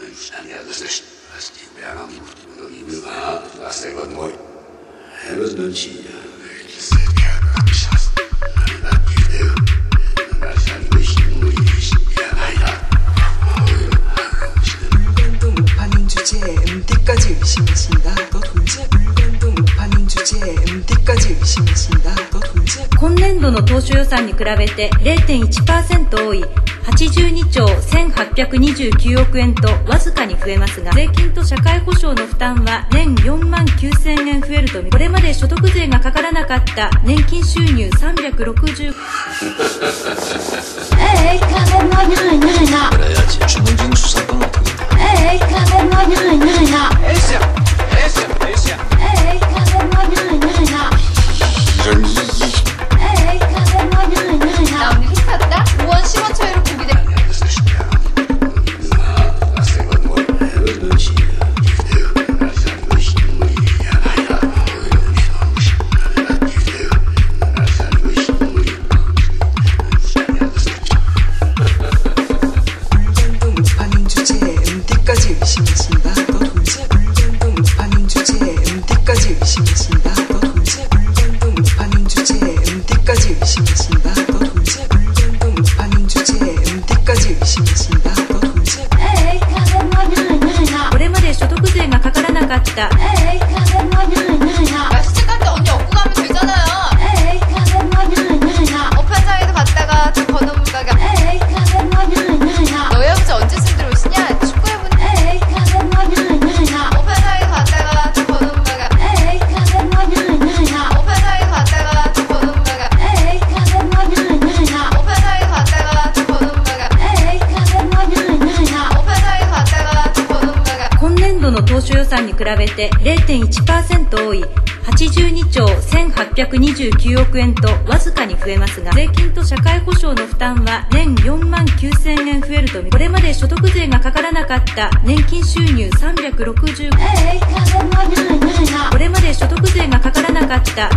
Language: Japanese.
Šanja da se s njim ja imam putim ljubima, da se god moj. Evo znači, već se kako čast, da ide, da sam lišni moj lišni, ja najda. 물건도 못 파는 주제에 MD까지 의심하신다. 너 돈제 물건도 못 파는 주제에 MD까지 의심하신다. 今年度の当初予算に比べて0.1%多い82兆1829億円とわずかに増えますが税金と社会保障の負担は年4万9000円増えるとこれまで所得税がかからなかった年金収入360ええ、一回もないな。 MD까지 의심하신다. 너 돌제 물건도 못 파는 주제에 MD까지 의심하신다. 너 돌제 물건도 못 파는 주제에 MD까지 의심하신다. 너 돌제 에이 카레모냐냐냐 これまで所得税がかからなかった 当初予算に比べて0.1%多い82兆1829億円とわずかに増えますが税金と社会保障の負担は年4万9000円増えるとこれまで所得税がかからなかった年金収入365これまで所得税がかからなかった